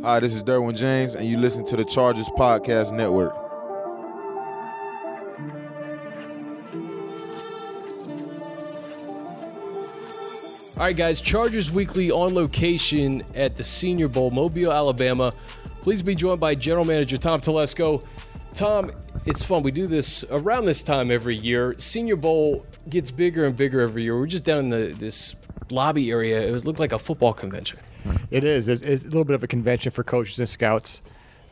Hi, this is Derwin James, and you listen to the Chargers Podcast Network. All right, guys, Chargers Weekly on location at the Senior Bowl, Mobile, Alabama. Please be joined by General Manager Tom Telesco. Tom, it's fun. We do this around this time every year. Senior Bowl gets bigger and bigger every year. We're just down in the, this lobby area. It was looked like a football convention. It is. It's, it's a little bit of a convention for coaches and scouts,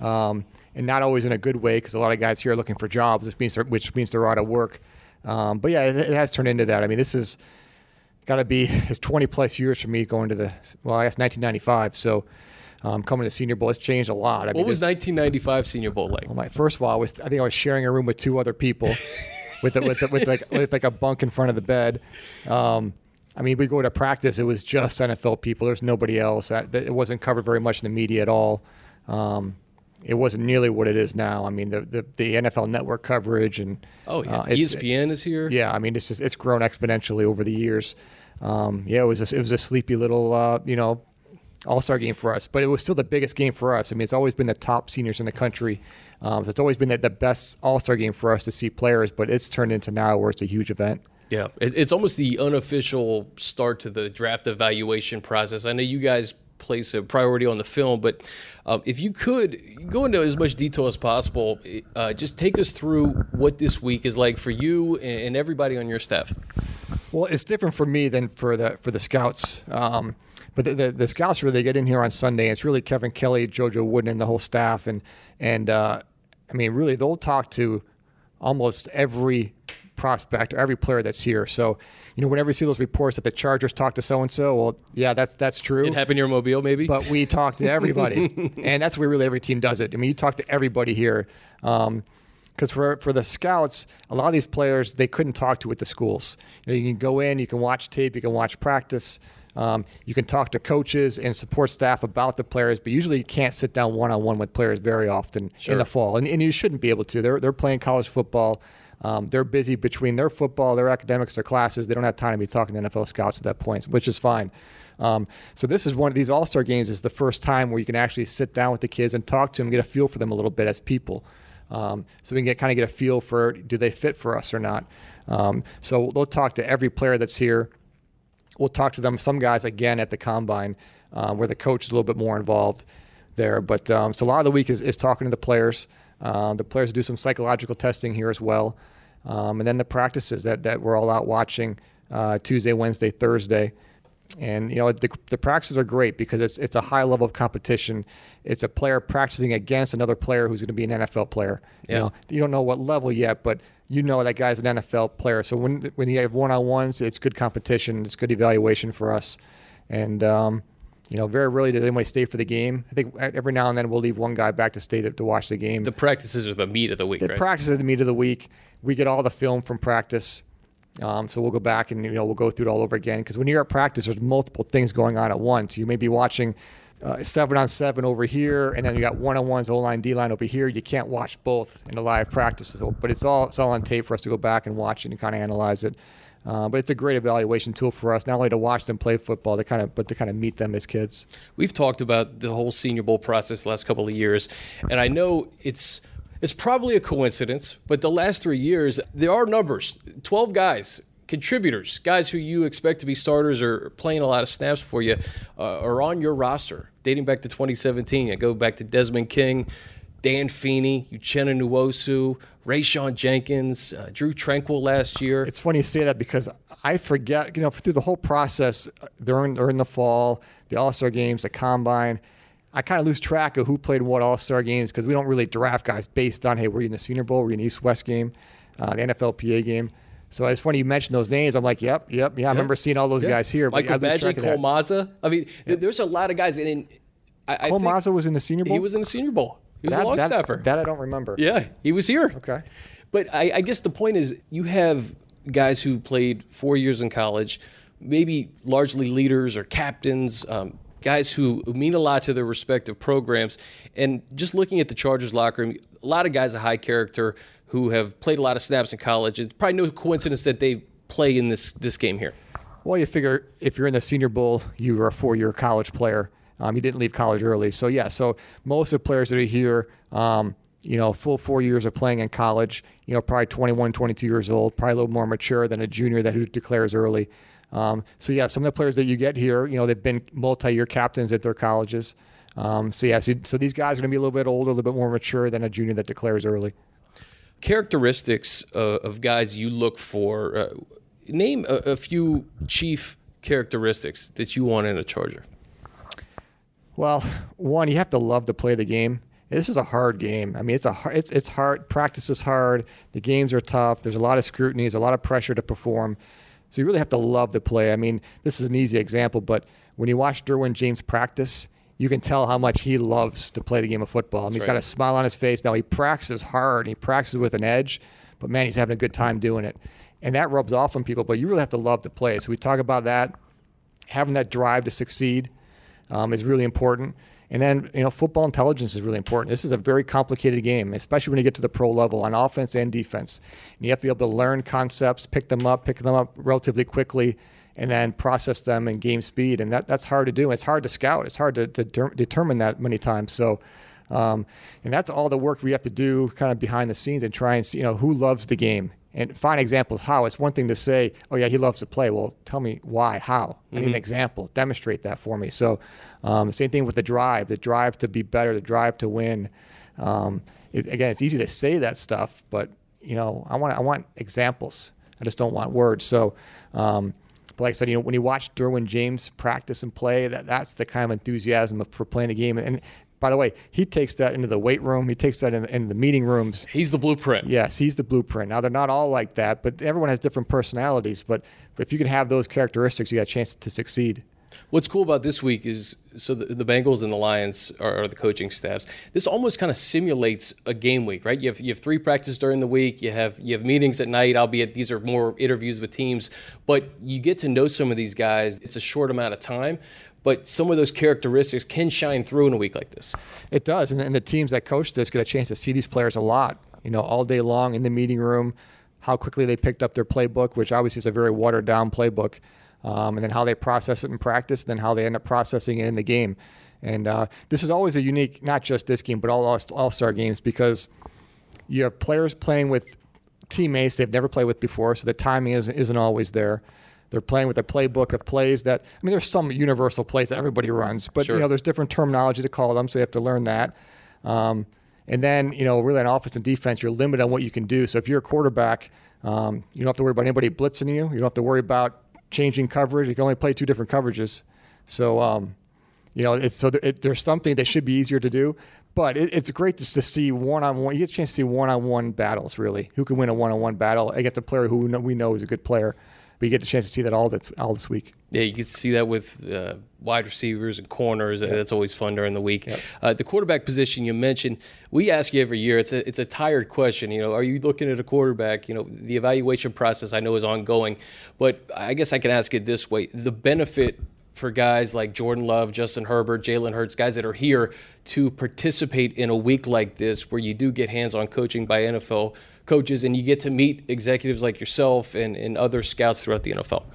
um, and not always in a good way because a lot of guys here are looking for jobs, which means they're, which means they're out of work. Um, but yeah, it, it, has turned into that. I mean, this is got to be it's 20 plus years for me going to the well, I guess 1995. So. Um, coming to Senior Bowl, it's changed a lot. I what mean, was 1995 Senior Bowl like? Well, my, first of all, I was I think I was sharing a room with two other people, with the, with, the, with like with like a bunk in front of the bed. Um, I mean, we go to practice. It was just NFL people. There's nobody else. It wasn't covered very much in the media at all. Um, it wasn't nearly what it is now. I mean, the the, the NFL Network coverage and oh yeah, uh, ESPN is here. Yeah, I mean, it's just it's grown exponentially over the years. Um, yeah, it was a, it was a sleepy little uh, you know all Star game for us, but it was still the biggest game for us. I mean, it's always been the top seniors in the country. Um, so it's always been the, the best All Star game for us to see players, but it's turned into now where it's a huge event. Yeah, it's almost the unofficial start to the draft evaluation process. I know you guys place a priority on the film, but um, if you could go into as much detail as possible, uh, just take us through what this week is like for you and everybody on your staff. Well, it's different for me than for the for the scouts. Um, but the, the, the, scouts really get in here on Sunday. It's really Kevin Kelly, JoJo Wooden, and the whole staff, and and uh, I mean, really, they'll talk to almost every prospect or every player that's here. So, you know, whenever you see those reports that the Chargers talk to so and so, well, yeah, that's that's true. It happened in your mobile, maybe. But we talk to everybody, and that's where really every team does it. I mean, you talk to everybody here. Um, because for for the scouts, a lot of these players they couldn't talk to at the schools. You know, you can go in, you can watch tape, you can watch practice, um, you can talk to coaches and support staff about the players, but usually you can't sit down one on one with players very often sure. in the fall, and, and you shouldn't be able to. They're they're playing college football. Um, they're busy between their football, their academics, their classes. They don't have time to be talking to NFL scouts at that point, which is fine. Um, so this is one of these All Star games is the first time where you can actually sit down with the kids and talk to them, get a feel for them a little bit as people. Um, so we can get kind of get a feel for do they fit for us or not. Um, so they'll talk to every player that's here. We'll talk to them. Some guys again at the combine um, where the coach is a little bit more involved there. But um, so a lot of the week is, is talking to the players. Um, the players do some psychological testing here as well, um, and then the practices that that we're all out watching uh, Tuesday, Wednesday, Thursday. And you know the, the practices are great because it's it's a high level of competition. It's a player practicing against another player who's going to be an NFL player. Yeah. You know, you don't know what level yet, but you know that guy's an NFL player. So when when you have one on ones, it's good competition. It's good evaluation for us. And um, you know, very rarely does anybody stay for the game. I think every now and then we'll leave one guy back to stay to, to watch the game. The practices are the meat of the week. The right? practices are the meat of the week. We get all the film from practice. Um, so we'll go back and you know we'll go through it all over again because when you're at practice, there's multiple things going on at once. You may be watching uh, seven on seven over here, and then you got one on ones, O line, D line over here. You can't watch both in a live practice, so, but it's all it's all on tape for us to go back and watch it and kind of analyze it. Uh, but it's a great evaluation tool for us, not only to watch them play football, to kind of, but to kind of meet them as kids. We've talked about the whole Senior Bowl process last couple of years, and I know it's it's probably a coincidence, but the last three years, there are numbers 12 guys, contributors, guys who you expect to be starters or playing a lot of snaps for you, uh, are on your roster dating back to 2017. I go back to Desmond King, Dan Feeney, Uchenna Nwosu, Rayshawn Jenkins, uh, Drue Tranquill last year. It's funny you say that because I forget, you know, through the whole process during, during the fall, the All Star games, the combine, I kind of lose track of who played what All Star games because we don't really draft guys based on hey, we're in the Senior Bowl, we're in the East West game, uh, the NFLPA game. So it's funny you mentioned those names. I'm like, yep, yep, yeah. I remember seeing all those guys here. Michael Badgley, Cole Mazza. I mean, there's a lot of guys. And I, Cole Mazza was in the Senior Bowl. He was in the Senior Bowl. He was that, a long that, snapper. That I don't remember. Yeah, he was here. Okay. But I, I guess the point is, you have guys who played four years in college, maybe largely leaders or captains. Um, guys who mean a lot to their respective programs. And just looking at the Chargers locker room, a lot of guys of high character who have played a lot of snaps in college. It's probably no coincidence that they play in this this game here. Well, you figure if you're in the Senior Bowl, you are a four-year college player. Um, he didn't leave college early. So, yeah, so most of the players that are here, um, you know, full four years of playing in college, you know, probably 21, 22 years old, probably a little more mature than a junior that who declares early. Um, so, yeah, some of the players that you get here, you know, they've been multi year captains at their colleges. Um, so, yeah, so, so these guys are going to be a little bit older, a little bit more mature than a junior that declares early. Characteristics uh, of guys you look for. Uh, name a, a few chief characteristics that you want in a Charger. Well, one, you have to love to play the game. This is a hard game. I mean, it's a it's it's hard. Practice is hard. The games are tough. There's a lot of scrutiny. There's a lot of pressure to perform. So you really have to love to play. I mean, this is an easy example, but when you watch Derwin James practice, you can tell how much he loves to play the game of football. I mean, he's right. got a smile on his face. Now he practices hard. He practices with an edge, but man, he's having a good time doing it, and that rubs off on people. But you really have to love to play. So we talk about that, having that drive to succeed um, is really important. And then, you know, football intelligence is really important. This is a very complicated game, especially when you get to the pro level on offense and defense. And you have to be able to learn concepts, pick them up, pick them up relatively quickly, and then process them in game speed. And that, that's hard to do. It's hard to scout. It's hard to, to de- determine that many times. So, um, and that's all the work we have to do kind of behind the scenes and try and see, you know, who loves the game and find examples how. It's one thing to say, oh, yeah, he loves to play. Well, tell me why, how. I need an mm-hmm. example. Demonstrate that for me. So, um, same thing with the drive, the drive to be better, the drive to win. Um, it, again, it's easy to say that stuff, but you know, I want I want examples. I just don't want words. So, um, but like I said, you know, when you watch Derwin James practice and play, that that's the kind of enthusiasm for playing the game. And by the way, he takes that into the weight room. He takes that in, in, the meeting rooms. He's the blueprint. Yes, he's the blueprint. Now they're not all like that, but everyone has different personalities. But, but if you can have those characteristics, you got a chance to succeed. What's cool about this week is so the, the Bengals and the Lions are, are, the coaching staffs. This almost kind of simulates a game week, right? You have you have three practices during the week. You have you have meetings at night. Albeit these are more interviews with teams, but you get to know some of these guys. It's a short amount of time, but some of those characteristics can shine through in a week like this. It does, and, and the teams that coach this get a chance to see these players a lot. You know, all day long in the meeting room, how quickly they picked up their playbook, which obviously is a very watered down playbook, um, and then how they process it in practice, and then how they end up processing it in the game. And uh, this is always a unique, not just this game, but all All Star games because you have players playing with teammates they've never played with before, so the timing isn't, isn't always there. They're playing with a playbook of plays that I mean, there's some universal plays that everybody runs, but sure. you know, there's different terminology to call them, so you have to learn that. Um, and then you know, really on offense and defense, you're limited on what you can do. So if you're a quarterback, um, you don't have to worry about anybody blitzing you. You don't have to worry about changing coverage. You can only play two different coverages. So um, you know, it's so it, there's something that should be easier to do, but it, it's great just to see one on one. You get a chance to see one on one battles. Really, who can win a one on one battle against a player who we know is a good player but you get the chance to see that all this all this week. Yeah, you get to see that with uh, wide receivers and corners. Yep. That's always fun during the week. Yep. Uh, the quarterback position you mentioned, we ask you every year. It's a it's a tired question. You know, are you looking at a quarterback? You know, the evaluation process I know is ongoing, but I guess I can ask it this way: the benefit for guys like Jordan Love, Justin Herbert, Jalen Hurts, guys that are here to participate in a week like this where you do get hands on coaching by NFL coaches and you get to meet executives like yourself and, and other scouts throughout the NFL?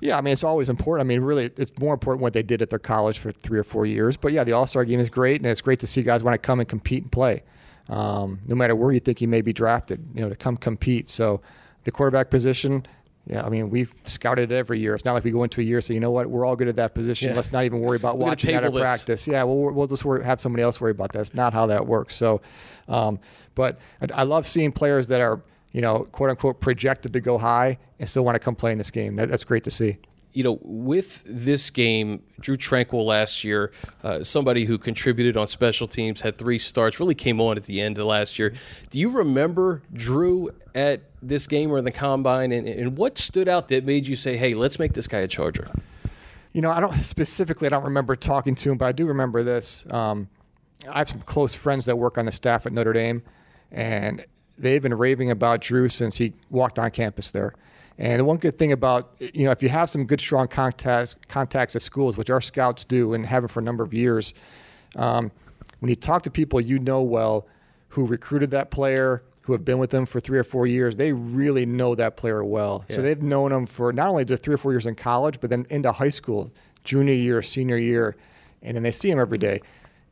Yeah, I mean, it's always important. I mean, really, it's more important what they did at their college for three or four years. But yeah, the All Star game is great, and it's great to see guys want to come and compete and play, um, no matter where you think you may be drafted, you know, to come compete. So the quarterback position, yeah, I mean, we've scouted it every year. It's not like we go into a year, so you know what, we're all good at that position. Yeah. Let's not even worry about watching that at practice. Yeah, we'll, we'll just worry, have somebody else worry about that. That's not how that works. So, um, but I, I, love seeing players that are, you know, quote unquote, projected to go high and still want to come play in this game. That, that's great to see you know, with this game, Drue Tranquill last year, uh, somebody who contributed on special teams, had three starts, really came on at the end of last year. Do you remember Drue at this game or in the combine, and, and what stood out that made you say, "Hey, let's make this guy a Charger"? You know, I don't specifically. I don't remember talking to him, but I do remember this. Um, I have some close friends that work on the staff at Notre Dame, and they've been raving about Drue since he walked on campus there. And one good thing about, you know, if you have some good, strong contacts, contacts at schools, which our scouts do and have it for a number of years, um, when you talk to people you know well who recruited that player, who have been with them for three or four years, they really know that player well. Yeah. So they've known him for not only the three or four years in college, but then into high school, junior year, senior year. and then they see them every day.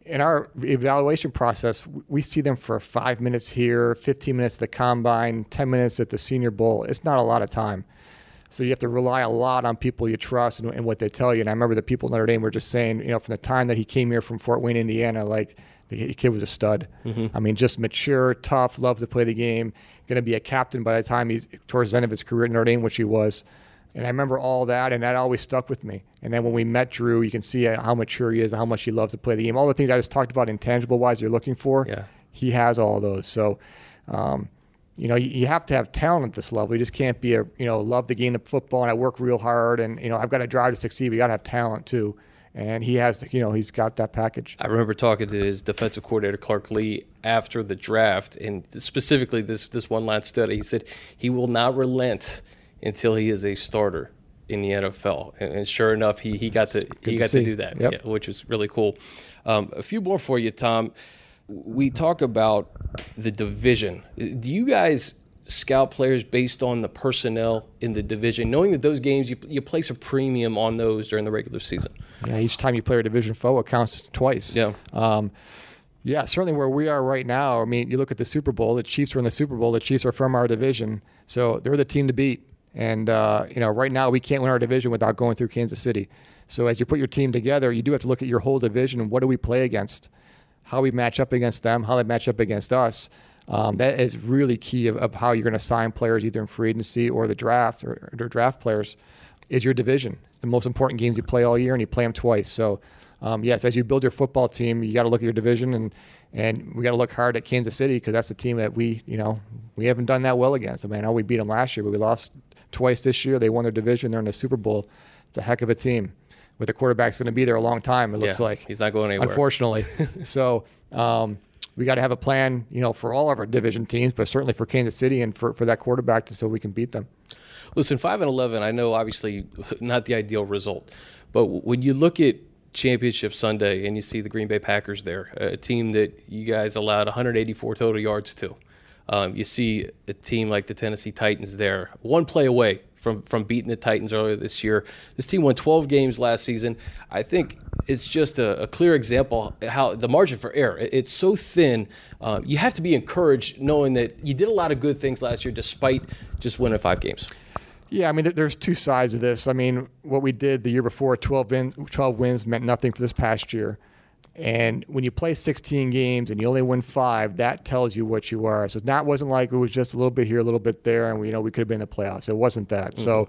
In our evaluation process, we see them for five minutes here, 15 minutes at the combine, 10 minutes at the Senior Bowl. It's not a lot of time. So you have to rely a lot on people you trust and, and, what they tell you. And I remember the people in Notre Dame were just saying, you know, from the time that he came here from Fort Wayne, Indiana, like the kid was a stud. Mm-hmm. I mean, just mature, tough, loves to play the game. Going to be a captain by the time he's towards the end of his career at Notre Dame, which he was. And I remember all that, and that always stuck with me. And then when we met Drue, you can see how mature he is, how much he loves to play the game. All the things I just talked about, intangible wise, you're looking for. Yeah. He has all those. So, um, you know, you, you, have to have talent at this level. You just can't be a, you know, love the game of football and I work real hard and, you know, I've got to drive to succeed. But you got to have talent too and he has, you know, he's got that package. I remember talking to his defensive coordinator Clark Lea, after the draft, and specifically this this one line study. He said he will not relent until he is a starter in the NFL, and, and sure enough, he, he got to he got to, to do that, yep. yeah, which is really cool. Um, a few more for you, Tom. We talk about the division. Do you guys scout players based on the personnel in the division, knowing that those games you, you place a premium on those during the regular season. Yeah, each time you play a division foe, it counts twice. Yeah. Um, yeah, certainly where we are right now. I mean, you look at the Super Bowl. The Chiefs are in the Super Bowl. The Chiefs are from our division, so they're the team to beat. And uh, you know, right now we can't win our division without going through Kansas City. So as you put your team together, you do have to look at your whole division and what do we play against, how we match up against them, how they match up against us. Um, that is really key of, of how you're going to sign players either in free agency or the draft or, or, draft players is your division. It's the most important games you play all year and you play them twice. So um, yes, as you build your football team, you got to look at your division and and we got to look hard at Kansas City because that's the team that we you know we haven't done that well against. I mean, I know we beat them last year, but we lost twice this year. They won their division. They're in the Super Bowl. It's a heck of a team. With the quarterback's going to be there a long time. It looks yeah, like he's not going anywhere. Unfortunately, so um, we got to have a plan, you know, for all of our division teams, but certainly for Kansas City and for, for that quarterback to, so we can beat them. Listen, five and eleven. I know, obviously, not the ideal result, but when you look at Championship Sunday and you see the Green Bay Packers there, a team that you guys allowed 184 total yards to. Um, you see a team like the Tennessee Titans there, one play away from from beating the Titans earlier this year. This team won 12 games last season. I think it's just a, a clear example how the margin for error. It's so thin. Uh, you have to be encouraged knowing that you did a lot of good things last year despite just winning five games. Yeah, I mean, there's two sides of this. I mean, what we did the year before, 12, win, 12 wins, meant nothing for this past year. And when you play 16 games and you only win five, that tells you what you are. So that wasn't like it was just a little bit here, a little bit there, and we you know we could have been in the playoffs. It wasn't that. Mm-hmm. So,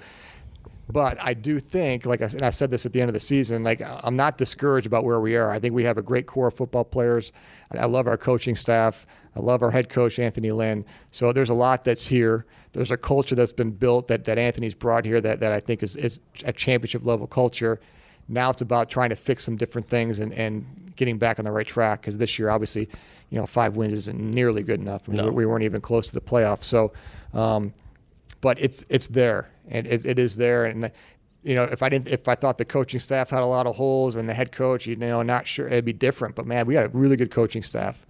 but I do think, like I, and I said this at the end of the season, like I'm not discouraged about where we are. I think we have a great core of football players. I love our coaching staff. I love our head coach Anthony Lynn. So there's a lot that's here. There's a culture that's been built that, that Anthony's brought here that, that I think is, is a championship level culture. Now it's about trying to fix some different things and, and getting back on the right track because this year, obviously, you know, five wins isn't nearly good enough. I mean, no. we weren't even close to the playoffs. So, um, but it's it's there and it, it is there. And you know, if I didn't, if I thought the coaching staff had a lot of holes and the head coach, you know, not sure it'd be different. But man, we got a really good coaching staff.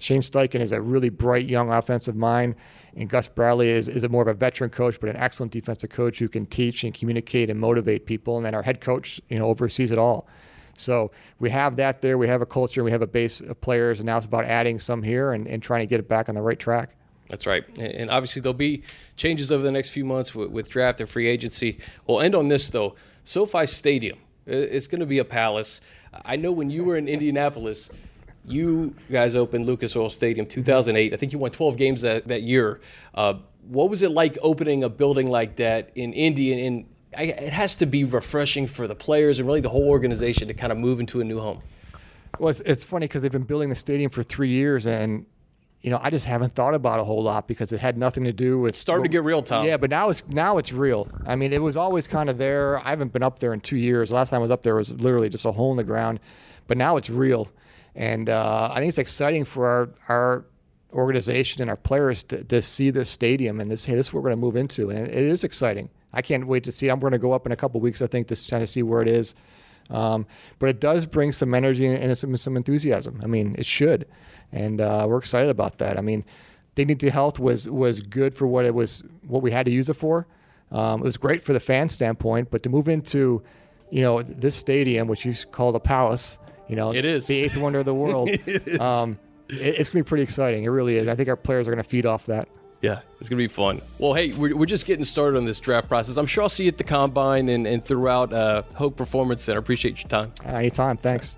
Shane Steichen is a really bright young offensive mind, and Gus Bradley is, is a more of a veteran coach, but an excellent defensive coach who can teach and communicate and motivate people. And then our head coach, you know, oversees it all. So we have that there. We have a culture. We have a base of players, and now it's about adding some here and, and trying to get it back on the right track. That's right. And obviously, there'll be changes over the next few months with, with draft and free agency. We'll end on this, though. SoFi Stadium, it's going to be a palace. I know when you were in Indianapolis, you guys opened Lucas Oil Stadium 2008. I think you won 12 games that, that year. Uh, what was it like opening a building like that in Indy? And, and it has to be refreshing for the players and really the whole organization to kind of move into a new home. Well, it's, it's funny because they've been building the stadium for three years, and you know I just haven't thought about a whole lot because it had nothing to do with. starting to get real, Tom. Yeah, but now it's now it's real. I mean, it was always kind of there. I haven't been up there in two years. Last time I was up there was literally just a hole in the ground, but now it's real. And uh, I think it's exciting for our, our organization and our players to, to see this stadium and this, hey, this is what we're going to move into. And it is exciting. I can't wait to see. I'm going to go up in a couple weeks, I think, to kind of see where it is. Um, but it does bring some energy and some, some enthusiasm. I mean, it should. And uh, we're excited about that. I mean, Dignity Health was was good for what it was, what we had to use it for. Um, it was great for the fan standpoint, but to move into you know, this stadium, which you call the Palace, you know, It is. the eighth wonder of the world. Um, it- it's gonna be pretty exciting. It really is. I think our players are gonna feed off that. Yeah, it's going to be fun. Well, hey, we're, we're just getting started on this draft process. I'm sure I'll see you at the combine and, and throughout uh, Hoag Performance Center. Appreciate your time. Anytime. Thanks.